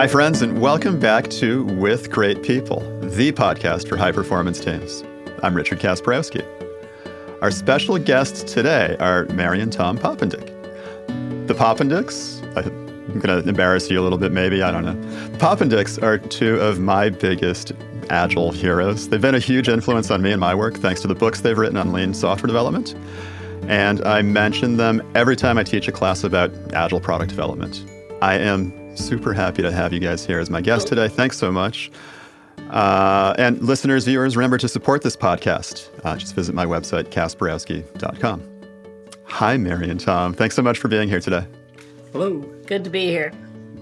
Hi, friends, and welcome back to With Great People, the podcast for high performance teams. I'm Richard Kasprowski. Our special guests today are Mary and Tom Poppendieck. The Poppendieck's, uh, I'm going to embarrass you a little bit, maybe, I don't know. Poppendieck's are two of my biggest agile heroes. They've been a huge influence on me and my work thanks to the books they've written on lean software development. And I mention them every time I teach a class about agile product development. I am super happy to have you guys here as my guest today. Thanks so much. Uh, and listeners, viewers, remember to support this podcast. Uh, just visit my website, kasprowski.com. Hi, Mary and Tom. Thanks so much for being here today. Hello. Good to be here.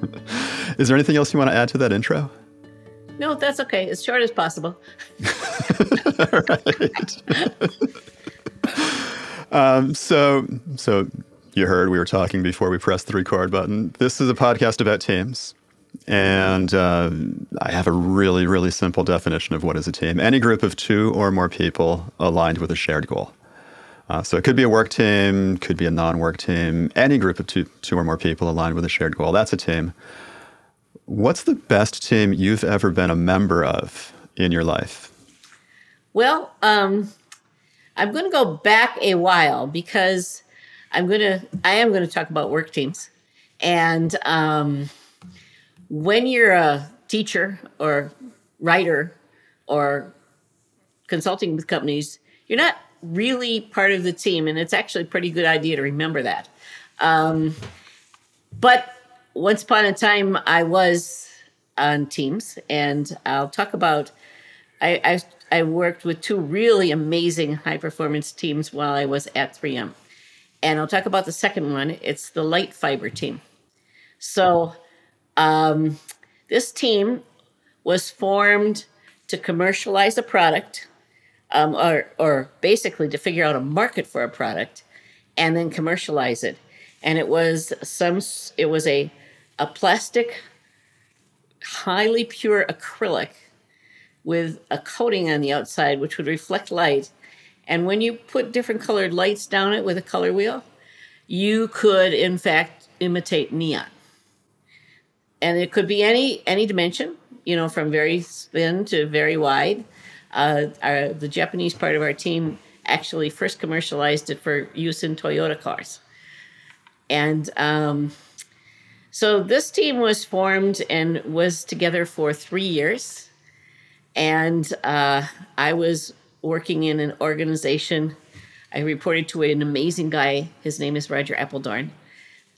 Is there anything else you want to add to that intro? No, that's okay. As short as possible. All right. um, so, so you heard we were talking before we pressed the record button. This is a podcast about teams. And uh, I have a really, really simple definition of what is a team any group of two or more people aligned with a shared goal. Uh, so it could be a work team, could be a non work team, any group of two, two or more people aligned with a shared goal. That's a team. What's the best team you've ever been a member of in your life? Well, um, I'm going to go back a while because I'm to, I am to talk about work teams. And um, when you're a teacher or writer or consulting with companies, you're not really part of the team. And it's actually a pretty good idea to remember that. Um, but once upon a time, I was on teams, and I'll talk about. I, I, I worked with two really amazing high performance teams while I was at 3M. And I'll talk about the second one. It's the light fiber team. So, um, this team was formed to commercialize a product, um, or, or basically to figure out a market for a product, and then commercialize it. And it was some. It was a a plastic, highly pure acrylic with a coating on the outside which would reflect light. And when you put different colored lights down it with a color wheel, you could in fact imitate neon. And it could be any any dimension, you know, from very thin to very wide. Uh, our, the Japanese part of our team actually first commercialized it for use in Toyota cars. And um, so this team was formed and was together for three years. And uh, I was working in an organization. I reported to an amazing guy. His name is Roger Appeldorn.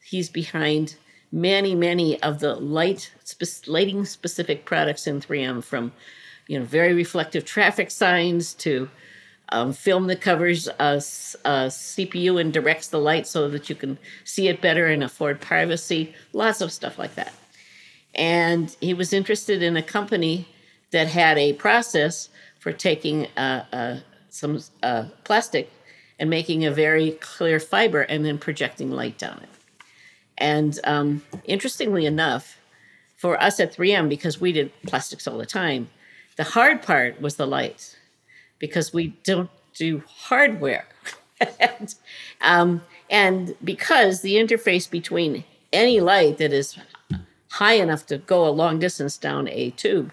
He's behind many, many of the light spe- lighting specific products in 3M, from you know very reflective traffic signs to um, film that covers a, a, CPU and directs the light so that you can see it better and afford privacy, lots of stuff like that. And he was interested in a company that had a process for taking uh, uh, some uh, plastic and making a very clear fiber and then projecting light down it. And um, interestingly enough, for us at 3M, because we did plastics all the time, the hard part was the light because we don't do hardware. and, um, and because the interface between any light that is high enough to go a long distance down a tube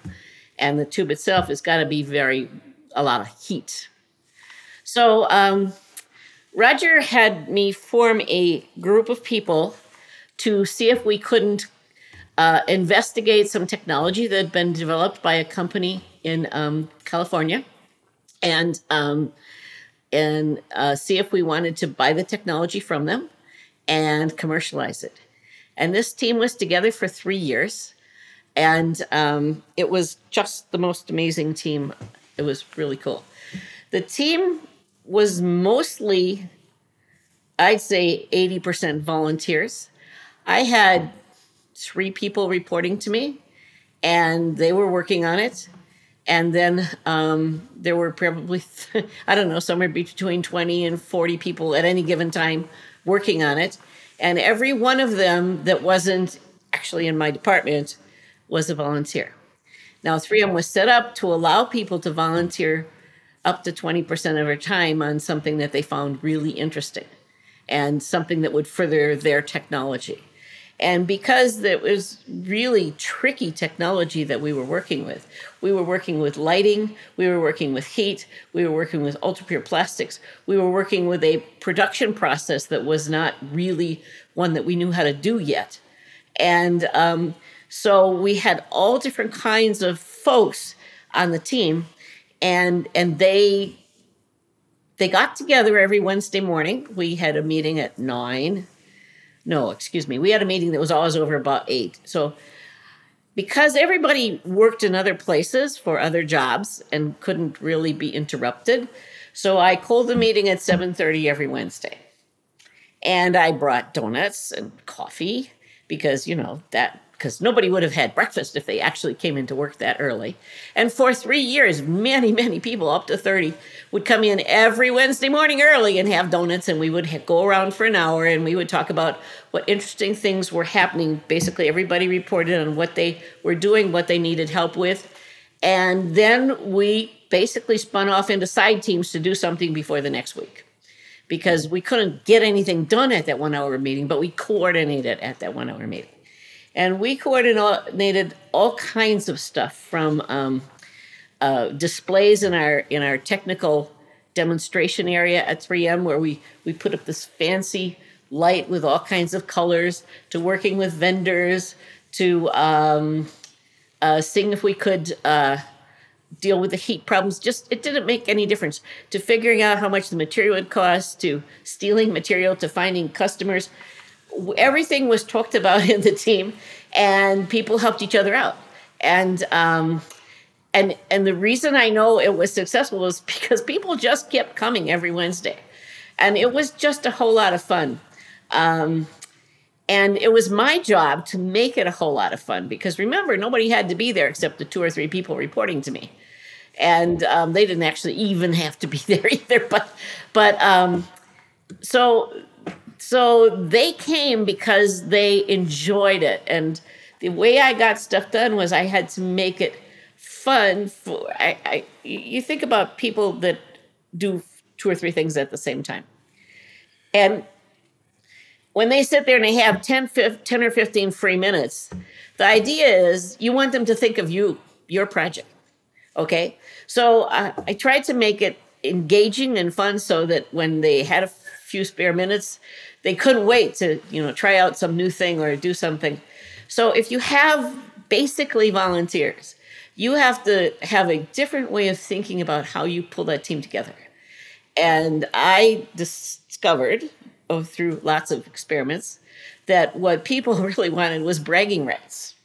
and the tube itself has got to be very, a lot of heat. So um, Roger had me form a group of people to see if we couldn't uh, investigate some technology that had been developed by a company in um, California and um, and uh, see if we wanted to buy the technology from them and commercialize it. And this team was together for three years, and um, it was just the most amazing team. It was really cool. The team was mostly, I'd say, 80% volunteers. I had three people reporting to me, and they were working on it and then um, there were probably i don't know somewhere between 20 and 40 people at any given time working on it and every one of them that wasn't actually in my department was a volunteer now 3m was set up to allow people to volunteer up to 20% of their time on something that they found really interesting and something that would further their technology And because it was really tricky technology that we were working with, we were working with lighting, we were working with heat, we were working with ultra pure plastics, we were working with a production process that was not really one that we knew how to do yet. And um, so we had all different kinds of folks on the team, and and they they got together every Wednesday morning. We had a meeting at nine. No, excuse me. We had a meeting that was always over about eight. So because everybody worked in other places for other jobs and couldn't really be interrupted, so I called the meeting at 7:30 every Wednesday. And I brought donuts and coffee because, you know, that because nobody would have had breakfast if they actually came into work that early. And for three years, many, many people, up to 30, would come in every Wednesday morning early and have donuts, and we would go around for an hour and we would talk about what interesting things were happening. Basically, everybody reported on what they were doing, what they needed help with. And then we basically spun off into side teams to do something before the next week because we couldn't get anything done at that one hour meeting, but we coordinated at that one hour meeting. And we coordinated all kinds of stuff from um, uh, displays in our in our technical demonstration area at 3M, where we we put up this fancy light with all kinds of colors, to working with vendors, to um, uh, seeing if we could uh, deal with the heat problems. Just it didn't make any difference to figuring out how much the material would cost, to stealing material, to finding customers everything was talked about in the team, and people helped each other out. And um, and and the reason I know it was successful was because people just kept coming every Wednesday, and it was just a whole lot of fun. Um, and it was my job to make it a whole lot of fun because remember, nobody had to be there except the two or three people reporting to me, and um, they didn't actually even have to be there either. But but um, so so they came because they enjoyed it. And the way I got stuff done was I had to make it fun for I, I you think about people that do two or three things at the same time. And when they sit there and they have 10, 15, 10 or 15 free minutes, the idea is you want them to think of you, your project. Okay. So uh, I tried to make it engaging and fun so that when they had a few spare minutes, they couldn't wait to you know try out some new thing or do something. So if you have basically volunteers you have to have a different way of thinking about how you pull that team together. And i discovered oh, through lots of experiments that what people really wanted was bragging rights.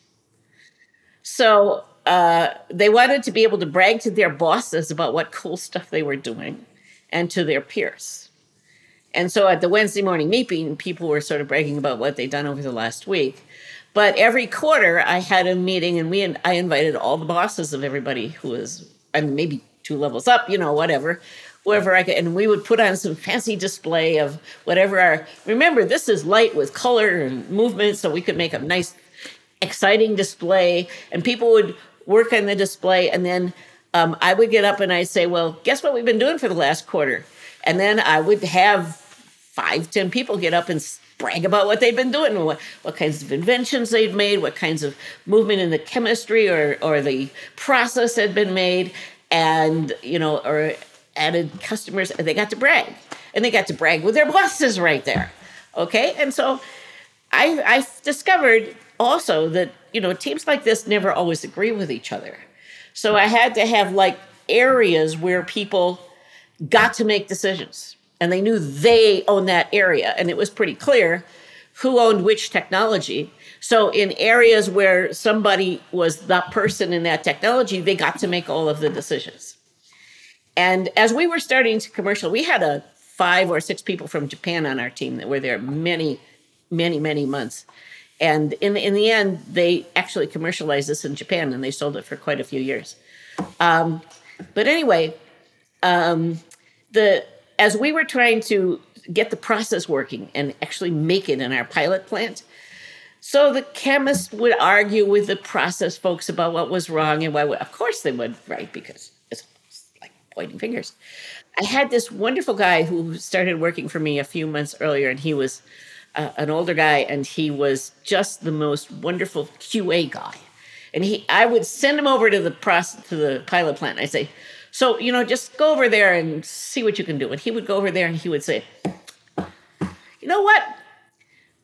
So uh, they wanted to be able to brag to their bosses about what cool stuff they were doing and to their peers and so at the Wednesday morning meeting, people were sort of bragging about what they'd done over the last week. But every quarter, I had a meeting, and we I invited all the bosses of everybody who was I mean, maybe two levels up, you know, whatever, whoever I could, and we would put on some fancy display of whatever our. Remember, this is light with color and movement, so we could make a nice, exciting display, and people would work on the display, and then um, I would get up and I'd say, "Well, guess what we've been doing for the last quarter." And then I would have five, ten people get up and brag about what they've been doing, what, what kinds of inventions they've made, what kinds of movement in the chemistry or, or the process had been made, and, you know, or added customers, and they got to brag. And they got to brag with their bosses right there. Okay. And so I, I discovered also that, you know, teams like this never always agree with each other. So I had to have like areas where people got to make decisions and they knew they owned that area and it was pretty clear who owned which technology. So in areas where somebody was that person in that technology they got to make all of the decisions. And as we were starting to commercial we had a five or six people from japan on our team that were there many many many months. And in the, in the end they actually commercialized this in japan and they sold it for quite a few years. Um, but anyway um, the as we were trying to get the process working and actually make it in our pilot plant, so the chemists would argue with the process folks about what was wrong and why. Of course, they would, right? Because it's like pointing fingers. I had this wonderful guy who started working for me a few months earlier, and he was uh, an older guy, and he was just the most wonderful QA guy. And he, I would send him over to the process, to the pilot plant. I say, so you know, just go over there and see what you can do. And he would go over there and he would say, you know what?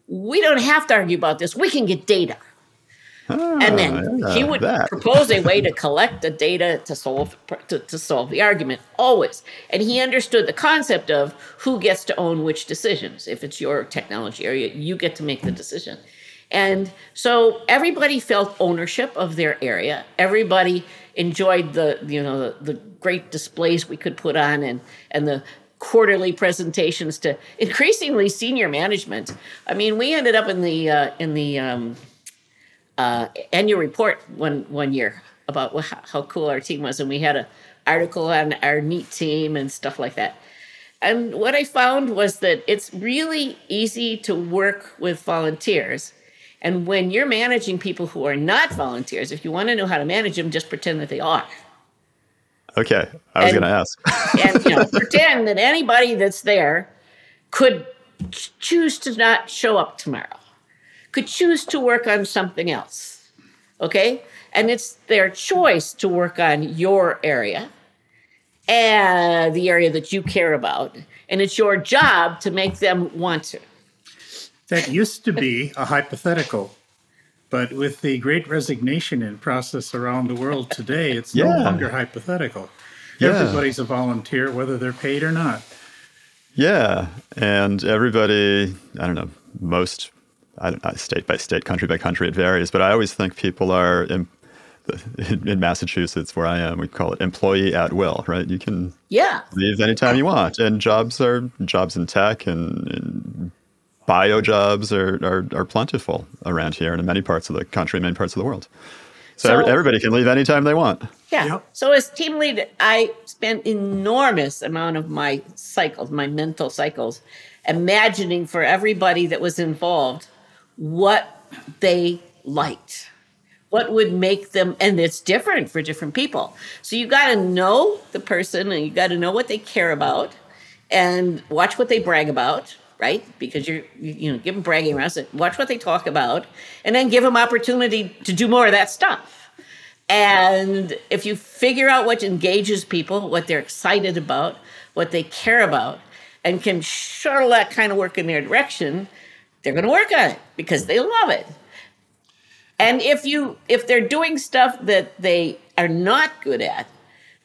We don't have to argue about this. We can get data. Ah, and then yeah, he would that. propose a way to collect the data to solve to, to solve the argument always and he understood the concept of who gets to own which decisions if it's your technology area you get to make the decision and so everybody felt ownership of their area everybody enjoyed the you know the, the great displays we could put on and and the quarterly presentations to increasingly senior management i mean we ended up in the uh, in the um, uh, annual report one one year about how cool our team was, and we had an article on our neat team and stuff like that. And what I found was that it's really easy to work with volunteers. And when you're managing people who are not volunteers, if you want to know how to manage them, just pretend that they are. Okay, I was going to ask. And you know, pretend that anybody that's there could choose to not show up tomorrow, could choose to work on something else. Okay? And it's their choice to work on your area and the area that you care about. And it's your job to make them want to. That used to be a hypothetical, but with the great resignation in process around the world today, it's no longer hypothetical. Yeah. Everybody's a volunteer, whether they're paid or not. Yeah, and everybody, I don't know, most, I don't know, state by state, country by country, it varies. But I always think people are in, in Massachusetts, where I am, we call it employee at will, right? You can Yeah. leave anytime you want, and jobs are jobs in tech and, and bio jobs are, are are plentiful around here and in many parts of the country, many parts of the world. So, So- everybody can leave anytime they want. Yeah. Yep. So as team lead, I spent enormous amount of my cycles, my mental cycles, imagining for everybody that was involved what they liked. What would make them and it's different for different people. So you got to know the person and you got to know what they care about and watch what they brag about, right? Because you're you, you know, give them bragging rights, watch what they talk about and then give them opportunity to do more of that stuff. And if you figure out what engages people, what they're excited about, what they care about, and can shuttle that kind of work in their direction, they're going to work on it because they love it. And if you if they're doing stuff that they are not good at,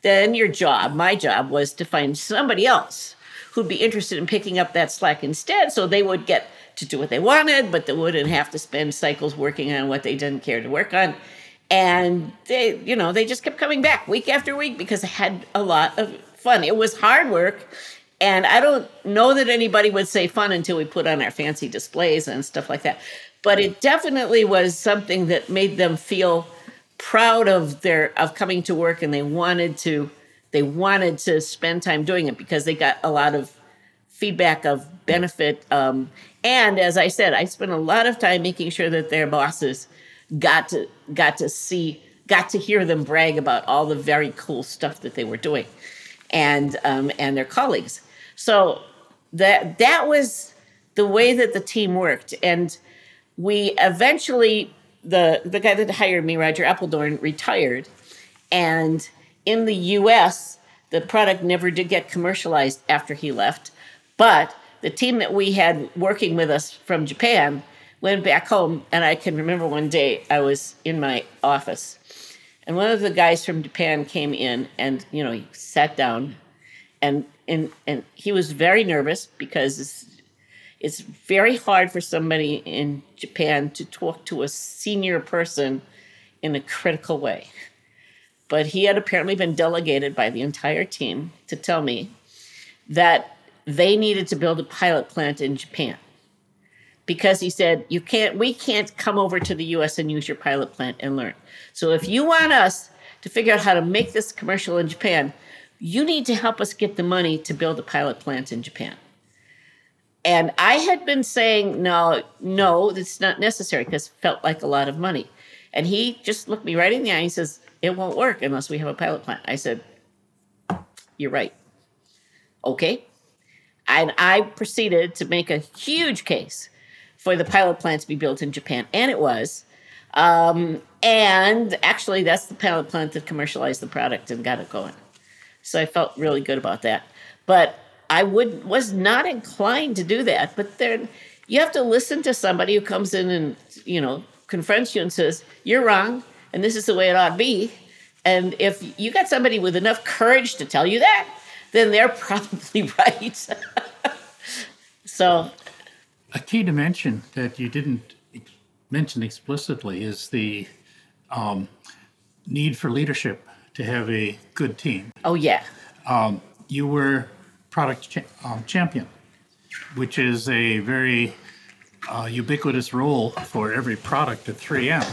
then your job, my job was to find somebody else who'd be interested in picking up that slack instead so they would get to do what they wanted, but they wouldn't have to spend cycles working on what they didn't care to work on. And they, you know, they just kept coming back week after week because I had a lot of fun. It was hard work. And I don't know that anybody would say fun until we put on our fancy displays and stuff like that. But it definitely was something that made them feel proud of their of coming to work and they wanted to they wanted to spend time doing it because they got a lot of feedback of benefit um, and as i said i spent a lot of time making sure that their bosses got to got to see got to hear them brag about all the very cool stuff that they were doing and um, and their colleagues. So that that was the way that the team worked. And we eventually the the guy that hired me roger appeldorn retired. And in the us the product never did get commercialized after he left but the team that we had working with us from japan went back home and i can remember one day i was in my office and one of the guys from japan came in and you know he sat down and and and he was very nervous because it's, it's very hard for somebody in Japan to talk to a senior person in a critical way. But he had apparently been delegated by the entire team to tell me that they needed to build a pilot plant in Japan. Because he said, you can't, we can't come over to the US and use your pilot plant and learn. So if you want us to figure out how to make this commercial in Japan, you need to help us get the money to build a pilot plant in Japan. And I had been saying, no, no, it's not necessary because it felt like a lot of money. And he just looked me right in the eye and he says, it won't work unless we have a pilot plant. I said, you're right. Okay. And I proceeded to make a huge case for the pilot plant to be built in Japan, and it was. Um, and actually, that's the pilot plant that commercialized the product and got it going. So I felt really good about that. But I would was not inclined to do that. But then you have to listen to somebody who comes in and you know confronts you and says you're wrong and this is the way it ought to be. And if you got somebody with enough courage to tell you that, then they're probably right. so, a key dimension that you didn't mention explicitly is the um, need for leadership to have a good team. Oh yeah. Um, you were product cha- um, champion, which is a very uh, ubiquitous role for every product at 3M.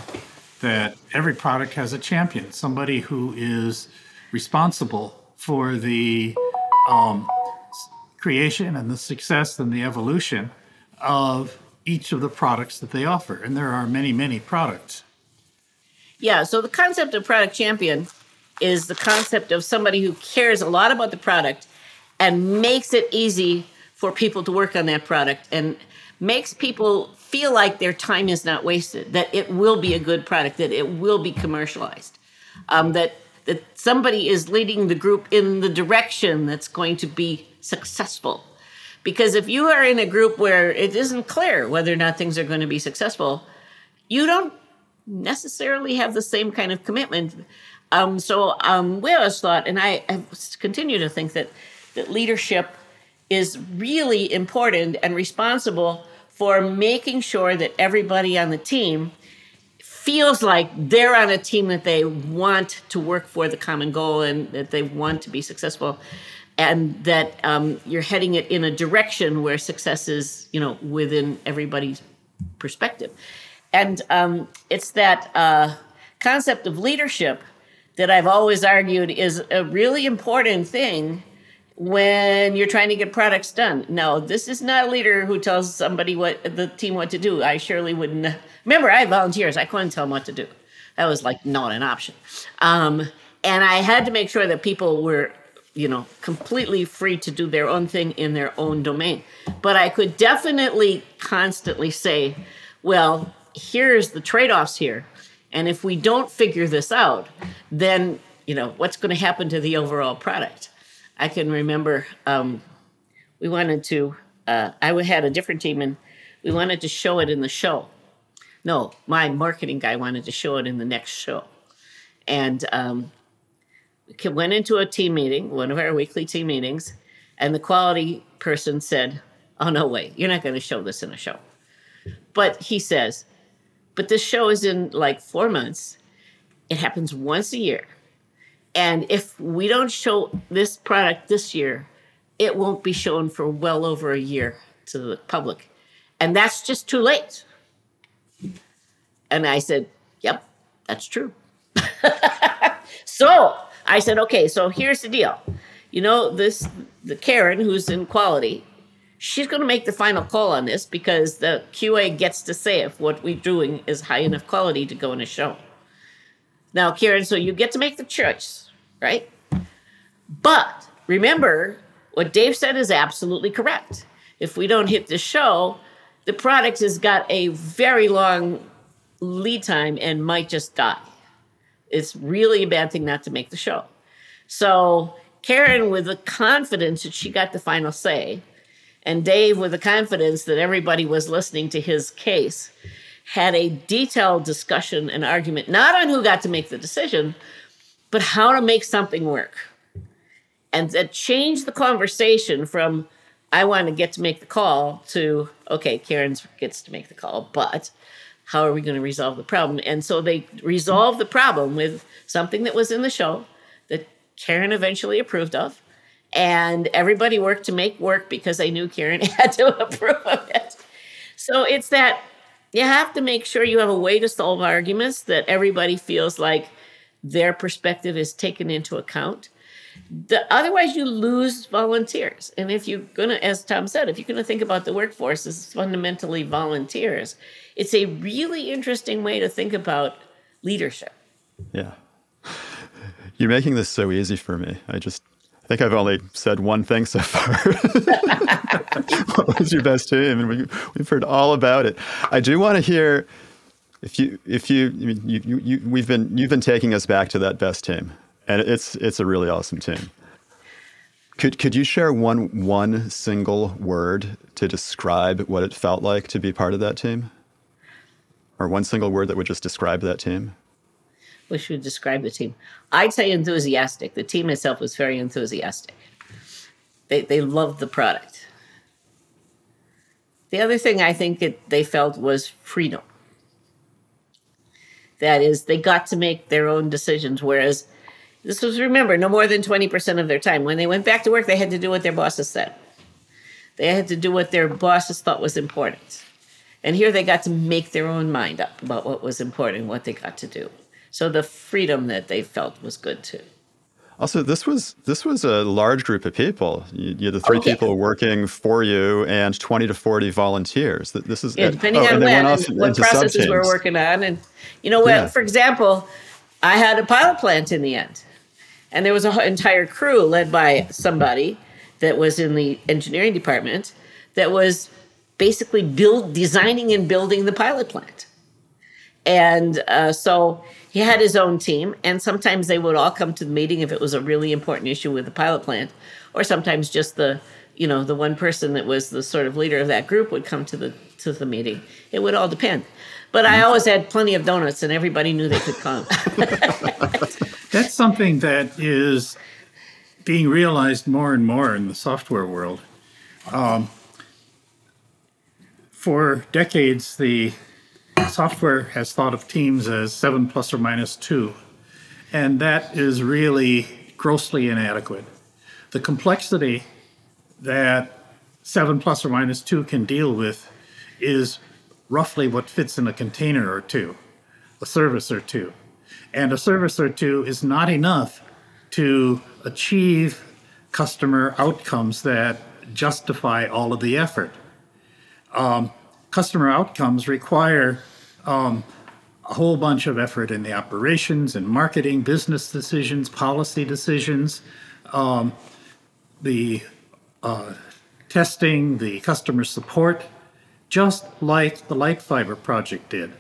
That every product has a champion, somebody who is responsible for the um, creation and the success and the evolution of each of the products that they offer. And there are many, many products. Yeah, so the concept of product champion is the concept of somebody who cares a lot about the product and makes it easy for people to work on that product and makes people feel like their time is not wasted, that it will be a good product, that it will be commercialized, um, that that somebody is leading the group in the direction that's going to be successful. Because if you are in a group where it isn't clear whether or not things are going to be successful, you don't necessarily have the same kind of commitment. Um, so um, we always thought, and I, I continue to think that that leadership is really important and responsible for making sure that everybody on the team feels like they're on a team that they want to work for the common goal and that they want to be successful and that um, you're heading it in a direction where success is you know within everybody's perspective. And um, it's that uh, concept of leadership that i've always argued is a really important thing when you're trying to get products done. No, this is not a leader who tells somebody what the team what to do. I surely wouldn't. Remember, I had volunteers. I couldn't tell them what to do. That was like not an option. Um, and I had to make sure that people were, you know, completely free to do their own thing in their own domain. But I could definitely constantly say, well, here's the trade offs here. And if we don't figure this out, then, you know, what's going to happen to the overall product? I can remember um, we wanted to, uh, I had a different team and we wanted to show it in the show. No, my marketing guy wanted to show it in the next show. And um, we went into a team meeting, one of our weekly team meetings, and the quality person said, Oh, no way, you're not going to show this in a show. But he says, But this show is in like four months. It happens once a year. And if we don't show this product this year, it won't be shown for well over a year to the public. And that's just too late. And I said, Yep, that's true. so I said, Okay, so here's the deal. You know, this, the Karen who's in quality, she's going to make the final call on this because the QA gets to say if what we're doing is high enough quality to go in a show. Now, Karen, so you get to make the choice, right? But remember, what Dave said is absolutely correct. If we don't hit the show, the product has got a very long lead time and might just die. It's really a bad thing not to make the show. So, Karen, with the confidence that she got the final say, and Dave, with the confidence that everybody was listening to his case, had a detailed discussion and argument, not on who got to make the decision, but how to make something work. And that changed the conversation from, I want to get to make the call to, okay, Karen gets to make the call, but how are we going to resolve the problem? And so they resolved the problem with something that was in the show that Karen eventually approved of. And everybody worked to make work because they knew Karen had to approve of it. So it's that you have to make sure you have a way to solve arguments that everybody feels like their perspective is taken into account. The, otherwise, you lose volunteers. And if you're going to, as Tom said, if you're going to think about the workforce as fundamentally volunteers, it's a really interesting way to think about leadership. Yeah. You're making this so easy for me. I just think I've only said one thing so far. what was your best team? And we, we've heard all about it. I do want to hear if you if you, you, you, you we've been you've been taking us back to that best team, and it's it's a really awesome team. Could could you share one one single word to describe what it felt like to be part of that team, or one single word that would just describe that team? Which would describe the team? I'd say enthusiastic. The team itself was very enthusiastic. They they loved the product. The other thing I think it, they felt was freedom. That is, they got to make their own decisions, whereas this was, remember, no more than 20% of their time. When they went back to work, they had to do what their bosses said. They had to do what their bosses thought was important. And here they got to make their own mind up about what was important, what they got to do. So the freedom that they felt was good too. Also, this was this was a large group of people. You, you had the three Okay. people working for you and twenty to forty volunteers. This is Yeah, depending oh, on when and what processes we're working on. And you know what? Yeah. For example, I had a pilot plant in the end, and there was an entire crew led by somebody that was in the engineering department that was basically build designing and building the pilot plant. And uh, so he had his own team, and sometimes they would all come to the meeting if it was a really important issue with the pilot plant, or sometimes just the, you know, the one person that was the sort of leader of that group would come to the to the meeting. It would all depend. But I always had plenty of donuts, and everybody knew they could come. That's something that is being realized more and more in the software world. Um, for decades, the software has thought of teams as seven plus or minus two, and that is really grossly inadequate. The complexity that seven plus or minus two can deal with is roughly what fits in a container or two, a service or two. And a service or two is not enough to achieve customer outcomes that justify all of the effort. Um, customer outcomes require um, a whole bunch of effort in the operations and marketing, business decisions, policy decisions, um, the uh, testing, the customer support, just like the Light Fiber project did.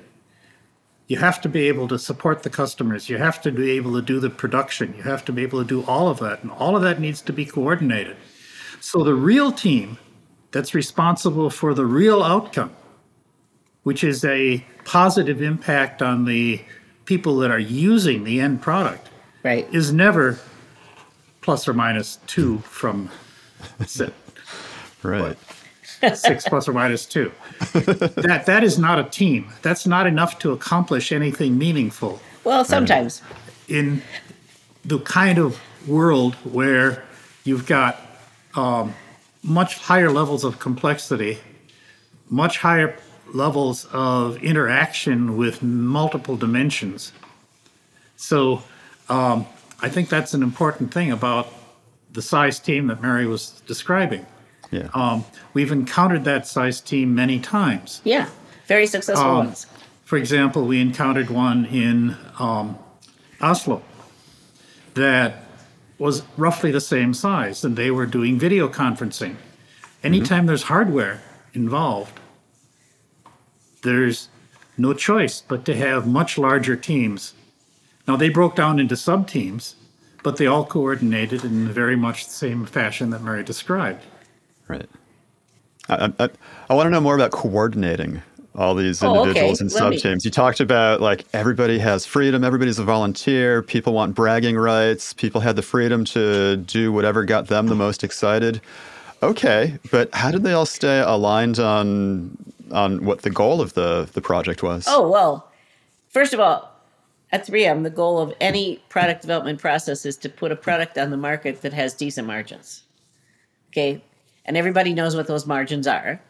You have to be able to support the customers. You have to be able to do the production. You have to be able to do all of that. And all of that needs to be coordinated. So the real team that's responsible for the real outcome, which is a positive impact on the people that are using the end product, right. is never plus or minus two from si- Right. six plus or minus two. that that is not a team. That's not enough to accomplish anything meaningful Well, sometimes. in the kind of world where you've got um, much higher levels of complexity, much higher levels of interaction with multiple dimensions. So um, I think that's an important thing about the size team that Mary was describing. Yeah. Um, we've encountered that size team many times. Yeah. Very successful Um, ones. For example, we encountered one in um, Oslo that was roughly the same size, and they were doing video conferencing. Anytime there's hardware involved, there's no choice but to have much larger teams. Now, they broke down into sub teams, but they all coordinated in very much the same fashion that Mary described. Right. I, I, I want to know more about coordinating all these Oh, okay. individuals and Let sub teams. You talked about like everybody has freedom, everybody's a volunteer, people want bragging rights, people had the freedom to do whatever got them the most excited. Okay, but how did they all stay aligned on on what the goal of the the project was? Oh, well, first of all, at 3M, the goal of any product development process is to put a product on the market that has decent margins. Okay. And everybody knows what those margins are.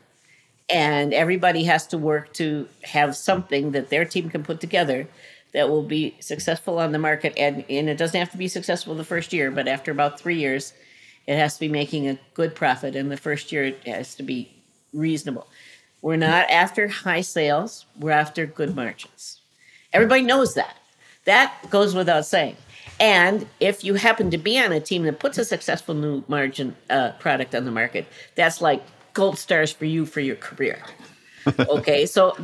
And everybody has to work to have something that their team can put together that will be successful on the market. And, and it doesn't have to be successful the first year, but after about three years, it has to be making a good profit. And the first year, it has to be reasonable. We're not after high sales, we're after good margins. Everybody knows that. That goes without saying. And if you happen to be on a team that puts a successful new margin uh, product on the market, that's like gold stars for you for your career. okay, so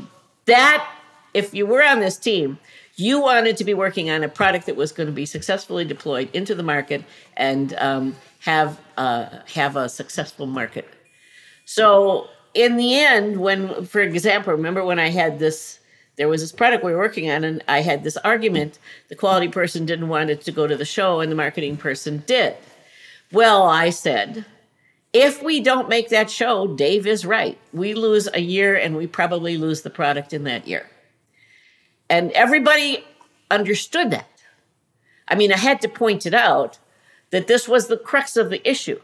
that if you were on this team, you wanted to be working on a product that was going to be successfully deployed into the market and um, have uh, have a successful market. So in the end, when, for example, remember when I had this, there was this product we were working on, and I had this argument. The quality person didn't want it to go to the show, and the marketing person did. Well, I said, if we don't make that show, Dave is right. We lose a year, and we probably lose the product in that year. And everybody understood that. I mean, I had to point it out that this was the crux of the issue.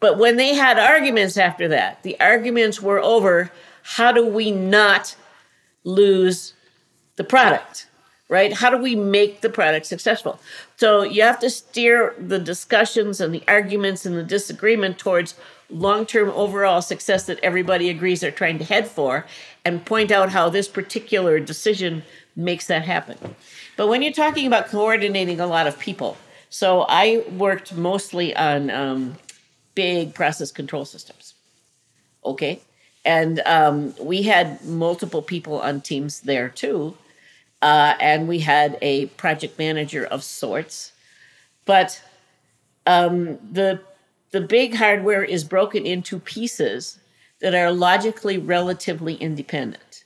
But when they had arguments after that, the arguments were over how do we not lose the product, right? How do we make the product successful? So you have to steer the discussions and the arguments and the disagreement towards long term overall success that everybody agrees they're trying to head for and point out how this particular decision makes that happen. But when you're talking about coordinating a lot of people, so I worked mostly on um, big process control systems. Okay. And um, we had multiple people on teams there too. Uh, and we had a project manager of sorts. But um, the, the big hardware is broken into pieces that are logically relatively independent.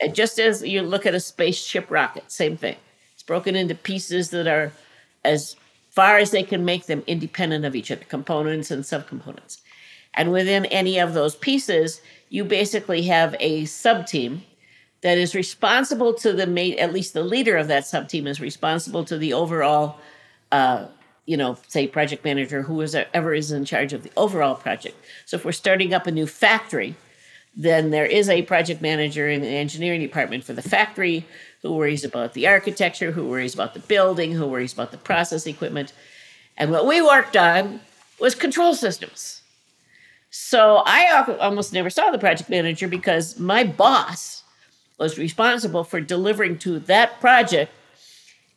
And just as you look at a spaceship rocket, same thing. It's broken into pieces that are as far as they can make them independent of each other, components and subcomponents. And within any of those pieces, you basically have a sub team that is responsible to the mate, at least the leader of that sub team is responsible to the overall, uh, you know, say project manager, who is ever is in charge of the overall project. So if we're starting up a new factory, then there is a project manager in the engineering department for the factory who worries about the architecture, who worries about the building, who worries about the process equipment. And what we worked on was control systems. So I almost never saw the project manager because my boss was responsible for delivering to that project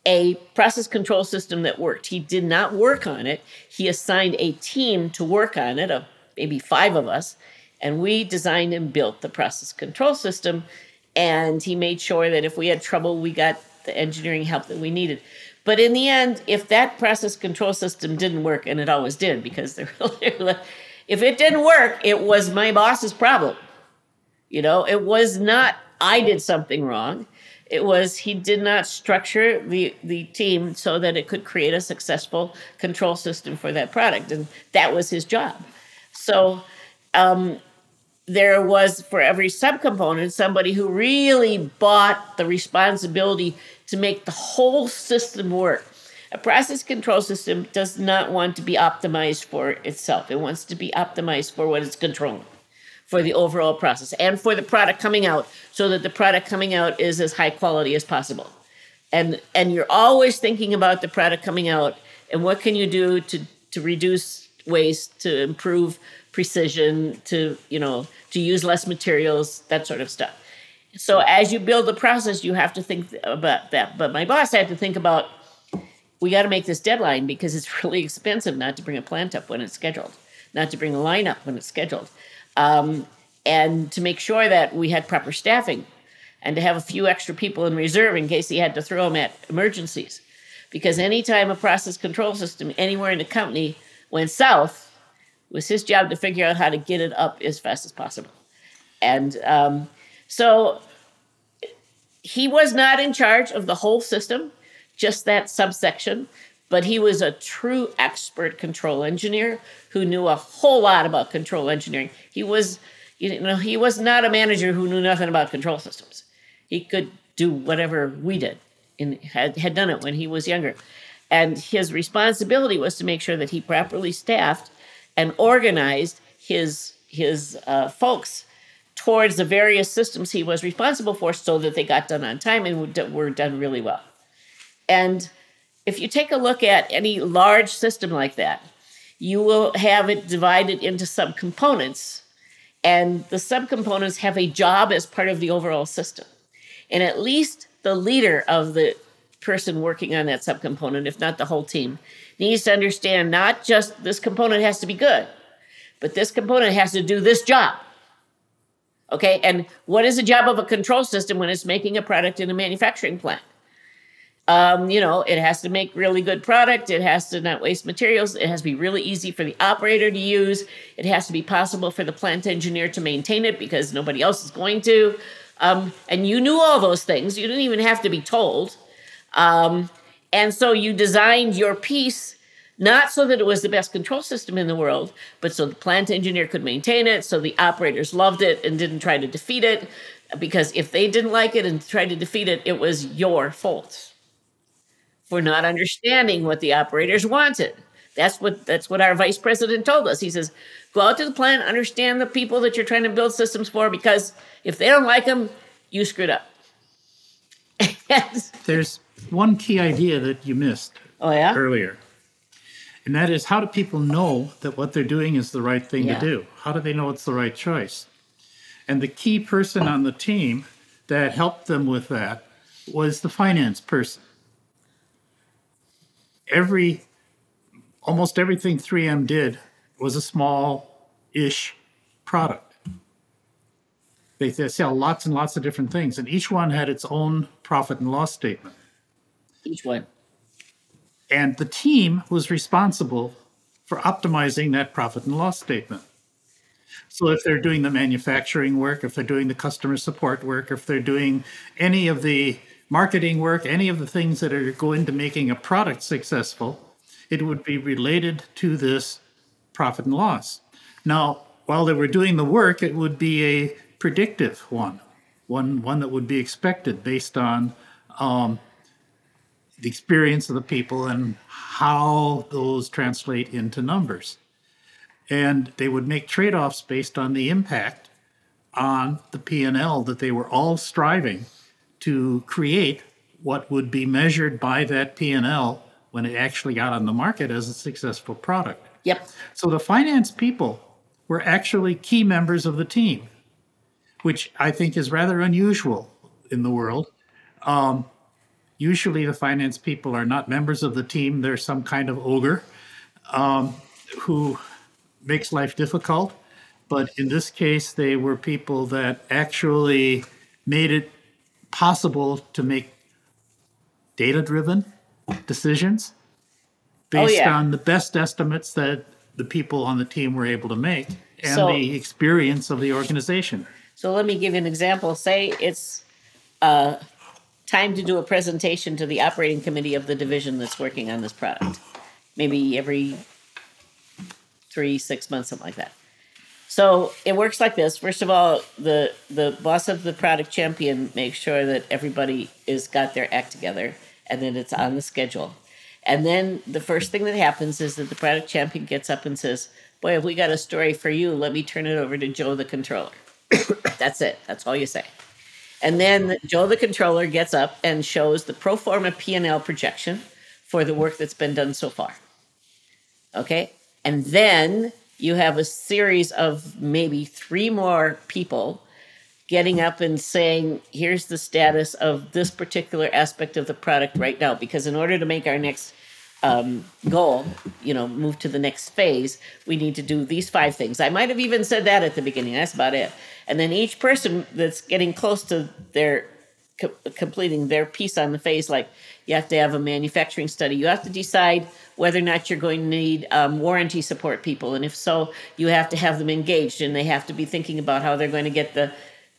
a process control system that worked. He did not work on it. He assigned a team to work on it, of maybe five of us, and we designed and built the process control system. And he made sure that if we had trouble, we got the engineering help that we needed. But in the end, if that process control system didn't work, and it always did, because if it didn't work, it was my boss's problem. You know, it was not I did something wrong. It was he did not structure the, the team so that it could create a successful control system for that product. And that was his job. So um, there was for every subcomponent somebody who really bought the responsibility to make the whole system work. A process control system does not want to be optimized for itself. It wants to be optimized for what it's controlling, for the overall process, and for the product coming out, so that the product coming out is as high quality as possible. And and you're always thinking about the product coming out and what can you do to to reduce waste, to improve precision, to you know to use less materials, that sort of stuff. So as you build the process, you have to think about that. But my boss had to think about we got to make this deadline because it's really expensive not to bring a plant up when it's scheduled, not to bring a line up when it's scheduled, um, and to make sure that we had proper staffing and to have a few extra people in reserve in case he had to throw them at emergencies. Because anytime a process control system anywhere in the company went south, it was his job to figure out how to get it up as fast as possible. And um, so he was not in charge of the whole system, just that subsection, but he was a true expert control engineer who knew a whole lot about control engineering. He was, you know, he was not a manager who knew nothing about control systems. He could do whatever we did and had, had done it when he was younger. And his responsibility was to make sure that he properly staffed and organized his his uh, folks towards the various systems he was responsible for so that they got done on time and were done really well. And if you take a look at any large system like that, you will have it divided into subcomponents, and the subcomponents have a job as part of the overall system. And at least the leader of the person working on that subcomponent, if not the whole team, needs to understand not just this component has to be good, but this component has to do this job. Okay, and what is the job of a control system when it's making a product in a manufacturing plant? Um, you know, it has to make really good product. It has to not waste materials. It has to be really easy for the operator to use. It has to be possible for the plant engineer to maintain it because nobody else is going to. Um, and you knew all those things. You didn't even have to be told. Um, and so you designed your piece not so that it was the best control system in the world, but so the plant engineer could maintain it, so the operators loved it and didn't try to defeat it. Because if they didn't like it and tried to defeat it, it was your fault for not understanding what the operators wanted. That's what that's what our vice president told us. He says, "Go out to the plant, understand the people that you're trying to build systems for, because if they don't like them, you screwed up." There's one key idea that you missed oh yeah. earlier, and that is how do people know that what they're doing is the right thing Yeah. to do? How do they know it's the right choice? And the key person on the team that helped them with that was the finance person. Every, almost everything 3M did was a small ish product. They, they sell lots and lots of different things, and each one had its own profit and loss statement. Each one. And the team was responsible for optimizing that profit and loss statement. So if they're doing the manufacturing work, if they're doing the customer support work, if they're doing any of the marketing work, any of the things that are going to making a product successful, it would be related to this profit and loss. Now, while they were doing the work, it would be a predictive one, one one that would be expected based on um, the experience of the people and how those translate into numbers. And they would make trade-offs based on the impact on the P&L that they were all striving to create what would be measured by that P&L when it actually got on the market as a successful product. Yep. So the finance people were actually key members of the team, which I think is rather unusual in the world. Um, usually, the finance people are not members of the team, they're some kind of ogre um, who makes life difficult. But in this case, they were people that actually made it possible to make data driven decisions based yeah. on the best estimates that the people on the team were able to make and So- the experience of the organization. So let me give you an example. Say it's uh, time to do a presentation to the operating committee of the division that's working on this product. Maybe every three, six months, something like that. So it works like this. First of all, the the boss of the product champion makes sure that everybody is got their act together and that it's on the schedule. And then the first thing that happens is that the product champion gets up and says, "Boy, have we got a story for you? Let me turn it over to Joe the controller." That's it. That's all you say. And then Joe the controller gets up and shows the pro forma P&L projection for the work that's been done so far. Okay? And then you have a series of maybe three more people getting up and saying, here's the status of this particular aspect of the product right now. Because in order to make our next um, goal, you know, move to the next phase, we need to do these five things. I might have even said that at the beginning. That's about it. And then each person that's getting close to their co- completing their piece on the phase, like you have to have a manufacturing study. You have to decide whether or not you're going to need um, warranty support people, and if so, you have to have them engaged, and they have to be thinking about how they're going to get the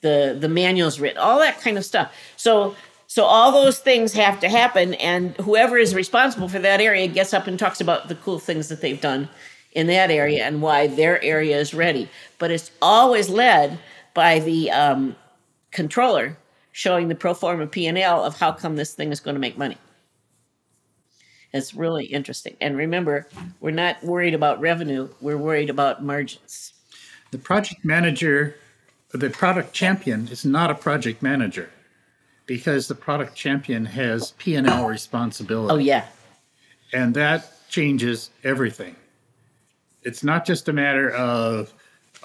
the the manuals written, all that kind of stuff. So so all those things have to happen, and whoever is responsible for that area gets up and talks about the cool things that they've done in that area and why their area is ready. But it's always led by the um, controller showing the pro forma P&L of how come this thing is going to make money. It's really interesting. And remember, we're not worried about revenue, we're worried about margins. The project manager, the product champion is not a project manager because the product champion has P&L responsibility. Oh yeah. and that changes everything. It's not just a matter of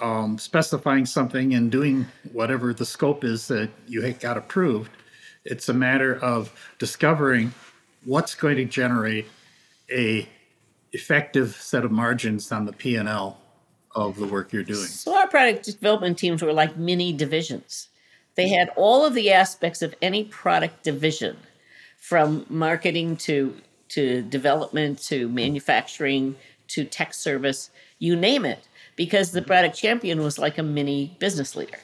um, specifying something and doing whatever the scope is that you got approved. It's a matter of discovering what's going to generate a effective set of margins on the P&L of the work you're doing. So our product development teams were like mini divisions. They had all of the aspects of any product division, from marketing to to development to manufacturing to tech service, you name it, because the product champion was like a mini business leader.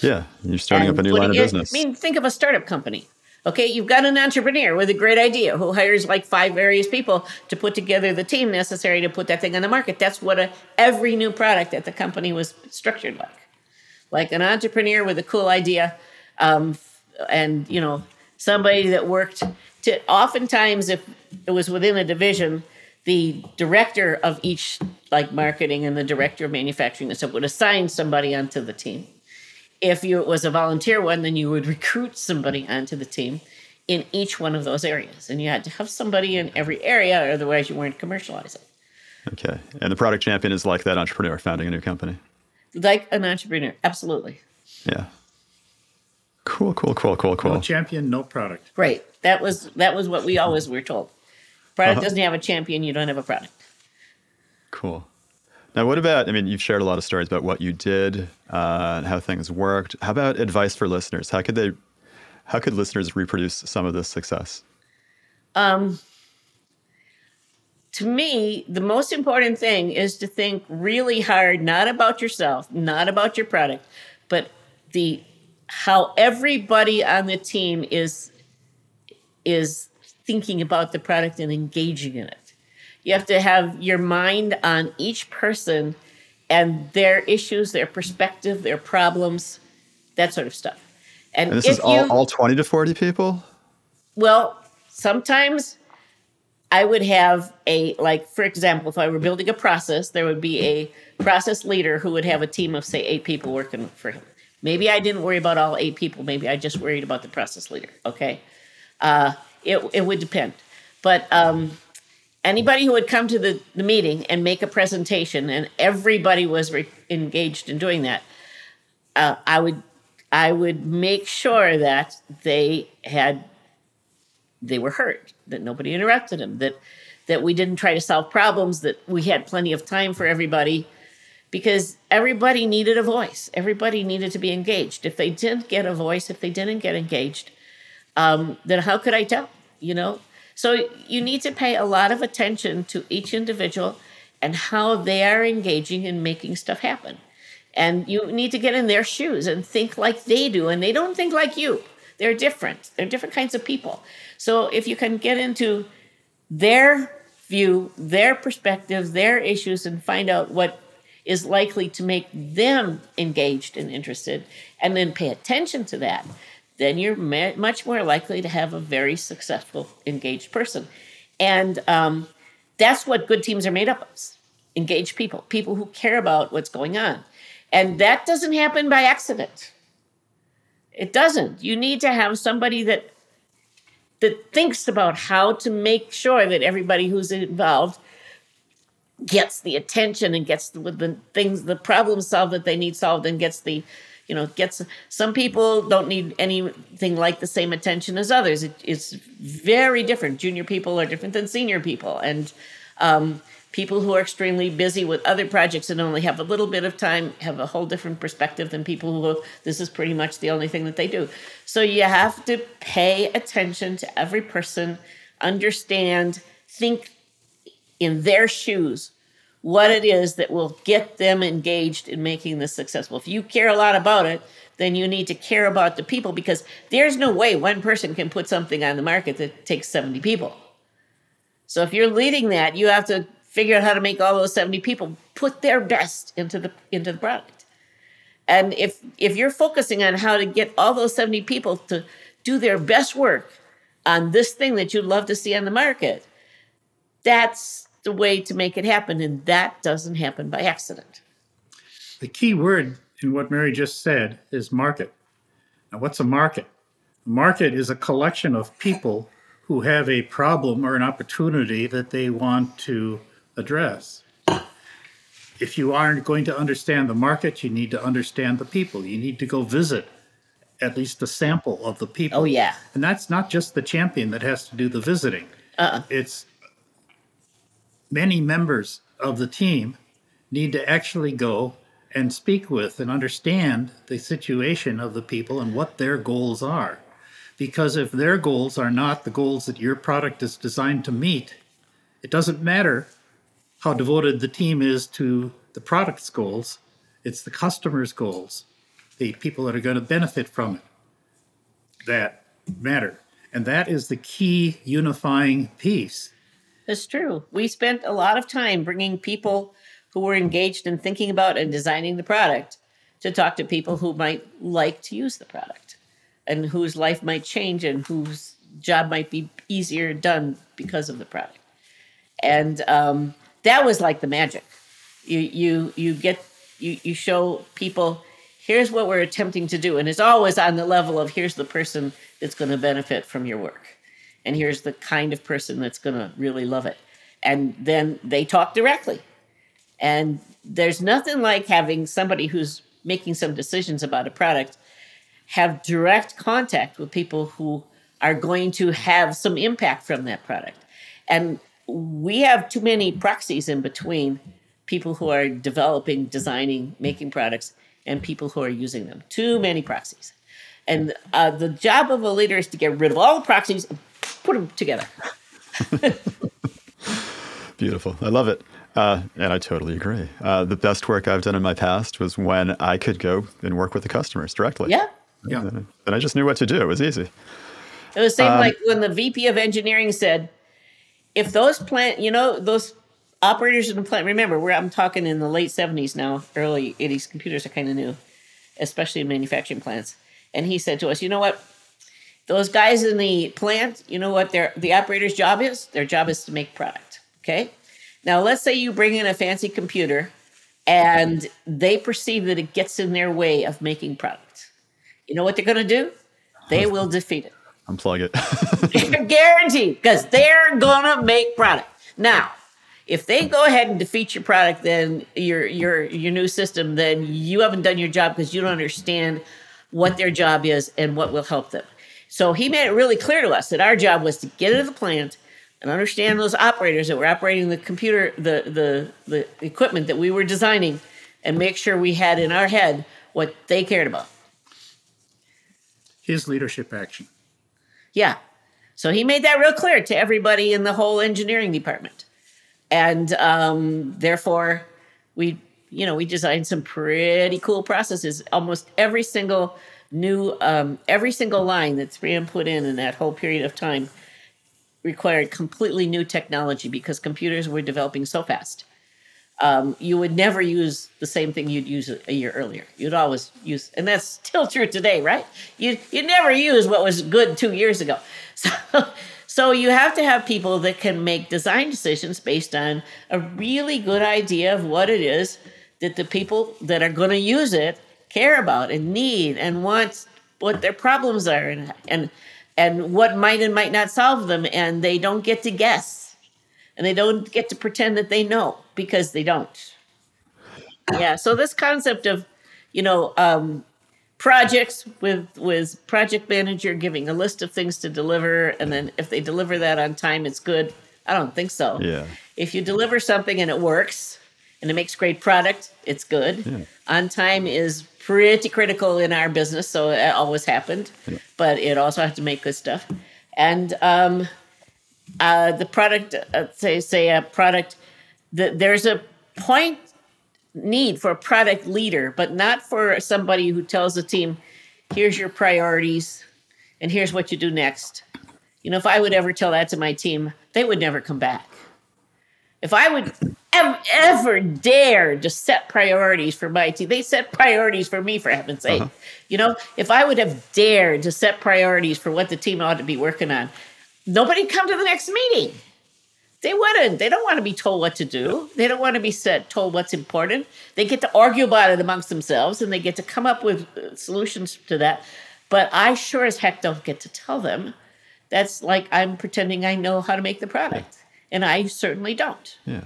Yeah, you're starting And up a new line of it- business. I mean, think of a startup company. Okay, you've got an entrepreneur with a great idea who hires like five various people to put together the team necessary to put that thing on the market. That's what a, every new product at the company was structured like. Like an entrepreneur with a cool idea, um, and you know somebody that worked to. Oftentimes, if it was within a division, the director of each like marketing and the director of manufacturing and stuff would assign somebody onto the team if you, it was a volunteer one, then you would recruit somebody onto the team in each one of those areas. And you had to have somebody in every area, otherwise you weren't commercializing. okay, and the product champion is like that entrepreneur founding a new company. Like an entrepreneur, absolutely. Yeah. Cool, cool, cool, cool, cool. No champion, no product. Right. That was that was what we always were told. Product Uh-huh. doesn't have a champion, you don't have a product. Cool. Now, what about? I mean, you've shared a lot of stories about what you did uh, and how things worked. How about advice for listeners? How could they? How could listeners reproduce some of this success? Um, to me, the most important thing is to think really hard, not about yourself, not about your product, but the how everybody on the team is is thinking about the product and engaging in it. You have to have your mind on each person and their issues, their perspective, their problems, that sort of stuff. And, And this if is all, you, all 20 to 40 people? well, sometimes I would have a, like, for example, if I were building a process, there would be a process leader who would have a team of, say, eight people working for him. Maybe I didn't worry about all eight people. Maybe I just worried about the process leader. Okay. Uh, it, it would depend. But um, anybody who would come to the, the meeting and make a presentation, and everybody was re- engaged in doing that, uh, I would I would make sure that they had they were heard, that nobody interrupted them, that that we didn't try to solve problems, that we had plenty of time for everybody, because everybody needed a voice. Everybody needed to be engaged. If they didn't get a voice, if they didn't get engaged, um, then how could I tell? You know. So you need to pay a lot of attention to each individual and how they are engaging in making stuff happen. And you need to get in their shoes and think like they do, and they don't think like you. They're different. They're different kinds of people. So if you can get into their view, their perspective, their issues, and find out what is likely to make them engaged and interested, and then pay attention to that, then you're ma- much more likely to have a very successful, engaged person. And um, that's what good teams are made up of engaged people, people who care about what's going on. And that doesn't happen by accident. It doesn't. You need to have somebody that that thinks about how to make sure that everybody who's involved gets the attention and gets the, the things, the problems solved that they need solved, and gets the, you know, gets. Some people don't need anything like the same attention as others. It, it's very different. Junior people are different than senior people, and um, people who are extremely busy with other projects and only have a little bit of time have a whole different perspective than people who this is pretty much the only thing that they do. So you have to pay attention to every person, understand, think in their shoes what it is that will get them engaged in making this successful. If you care a lot about it, then you need to care about the people because there's no way one person can put something on the market that takes 70 people. So if you're leading that, you have to figure out how to make all those 70 people put their best into the into the product. And if if you're focusing on how to get all those 70 people to do their best work on this thing that you'd love to see on the market, that's the way to make it happen. And that doesn't happen by accident. The key word in what Mary just said is market. Now, what's a market? A market is a collection of people who have a problem or an opportunity that they want to address. If you aren't going to understand the market, you need to understand the people. You need to go visit at least a sample of the people. Oh, yeah. And that's not just the champion that has to do the visiting. Uh-uh. It's many members of the team need to actually go and speak with and understand the situation of the people and what their goals are. Because if their goals are not the goals that your product is designed to meet, it doesn't matter how devoted the team is to the product's goals, it's the customer's goals, the people that are going to benefit from it that matter. And that is the key unifying piece. That's true. We spent a lot of time bringing people who were engaged in thinking about and designing the product to talk to people who might like to use the product and whose life might change and whose job might be easier done because of the product. And um, that was like the magic. You you you get you you show people here's what we're attempting to do, and it's always on the level of here's the person that's going to benefit from your work, and here's the kind of person that's going to really love it, and then they talk directly. And there's nothing like having somebody who's making some decisions about a product have direct contact with people who are going to have some impact from that product. And we have too many proxies in between people who are developing, designing, making products and people who are using them. Too many proxies. And uh, the job of a leader is to get rid of all the proxies and put them together. Beautiful. I love it. Uh, and I totally agree. Uh, the best work I've done in my past was when I could go and work with the customers directly. Yeah. Yeah. And I just knew what to do. It was easy. It was the same like when the VP of engineering said, if those plant, you know, those operators in the plant, remember, we're, I'm talking in the late 70s now, early 80s, computers are kind of new, especially in manufacturing plants. And he said to us, you know what? Those guys in the plant, you know what their the operator's job is? Their job is to make product. Okay. Now let's say you bring in a fancy computer and they perceive that it gets in their way of making product. You know what they're gonna do? They will defeat it. Unplug it. Guaranteed, because they're gonna make product. Now, if they go ahead and defeat your product, then your your your new system, then you haven't done your job because you don't understand what their job is and what will help them. So he made it really clear to us that our job was to get into the plant and understand those operators that were operating the computer, the the the equipment that we were designing, and make sure we had in our head what they cared about. His leadership action. Yeah. So he made that real clear to everybody in the whole engineering department. And um, therefore, we, you know, we designed some pretty cool processes. Almost every single new, um, every single line that 3M put in in that whole period of time required completely new technology because computers were developing so fast. Um, you would never use the same thing you'd use a, a year earlier. You'd always use, and that's still true today, right? You you never use what was good two years ago. So so you have to have people that can make design decisions based on a really good idea of what it is that the people that are going to use it care about and need and want what their problems are and and and what might and might not solve them and they don't get to guess. And they don't get to pretend that they know because they don't. Yeah so this concept of you know um, projects with with project manager giving a list of things to deliver and then if they deliver that on time it's good. I don't think so. Yeah. if you deliver something and it works and it makes great product it's good. Yeah. on time is pretty critical in our business so it always happened but it also had to make good stuff. And um, uh, the product uh, say say a product that there's a point need for a product leader but not for somebody who tells the team here's your priorities and here's what you do next. You know if i would ever tell that to my team they would never come back. If i would ever, ever dared to set priorities for my team they set priorities for me for heaven's sake you know if i would have dared to set priorities for what the team ought to be working on nobody'd come to the next meeting they wouldn't. They don't want to be told what to do. They don't want to be said, told what's important. They get to argue about it amongst themselves and they get to come up with uh, solutions to that. But I sure as heck don't get to tell them. That's like I'm pretending I know how to make the product. And I certainly don't. Yeah.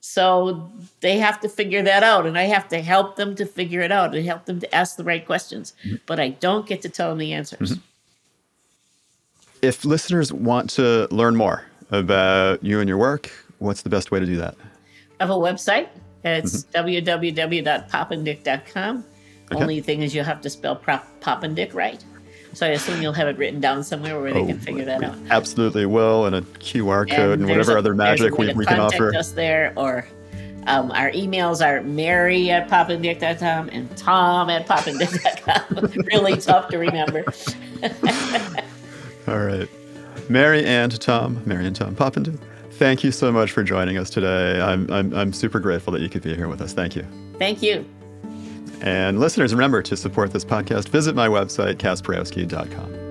So they have to figure that out, and I have to help them to figure it out and help them to ask the right questions. Mm-hmm. But I don't get to tell them the answers. Mm-hmm. If listeners want to learn more about you and your work, what's the best way to do that? I have a website. It's mm-hmm. www.poppendieck.com. Okay. Only thing is, you'll have to spell prop, Poppendieck right. So I assume you'll have it written down somewhere where they can figure that out. Absolutely will, and a QR code and, there's whatever a- other magic we, we can contact offer. us there, or um, our emails are mary at poppendieck.com and tom at poppendieck.com. really tough to remember. All right. Mary and Tom, Mary and Tom Poppendieck, thank you so much for joining us today. I'm, I'm, I'm super grateful that you could be here with us. Thank you. Thank you. And listeners, remember to support this podcast, visit my website, kasparowski.com.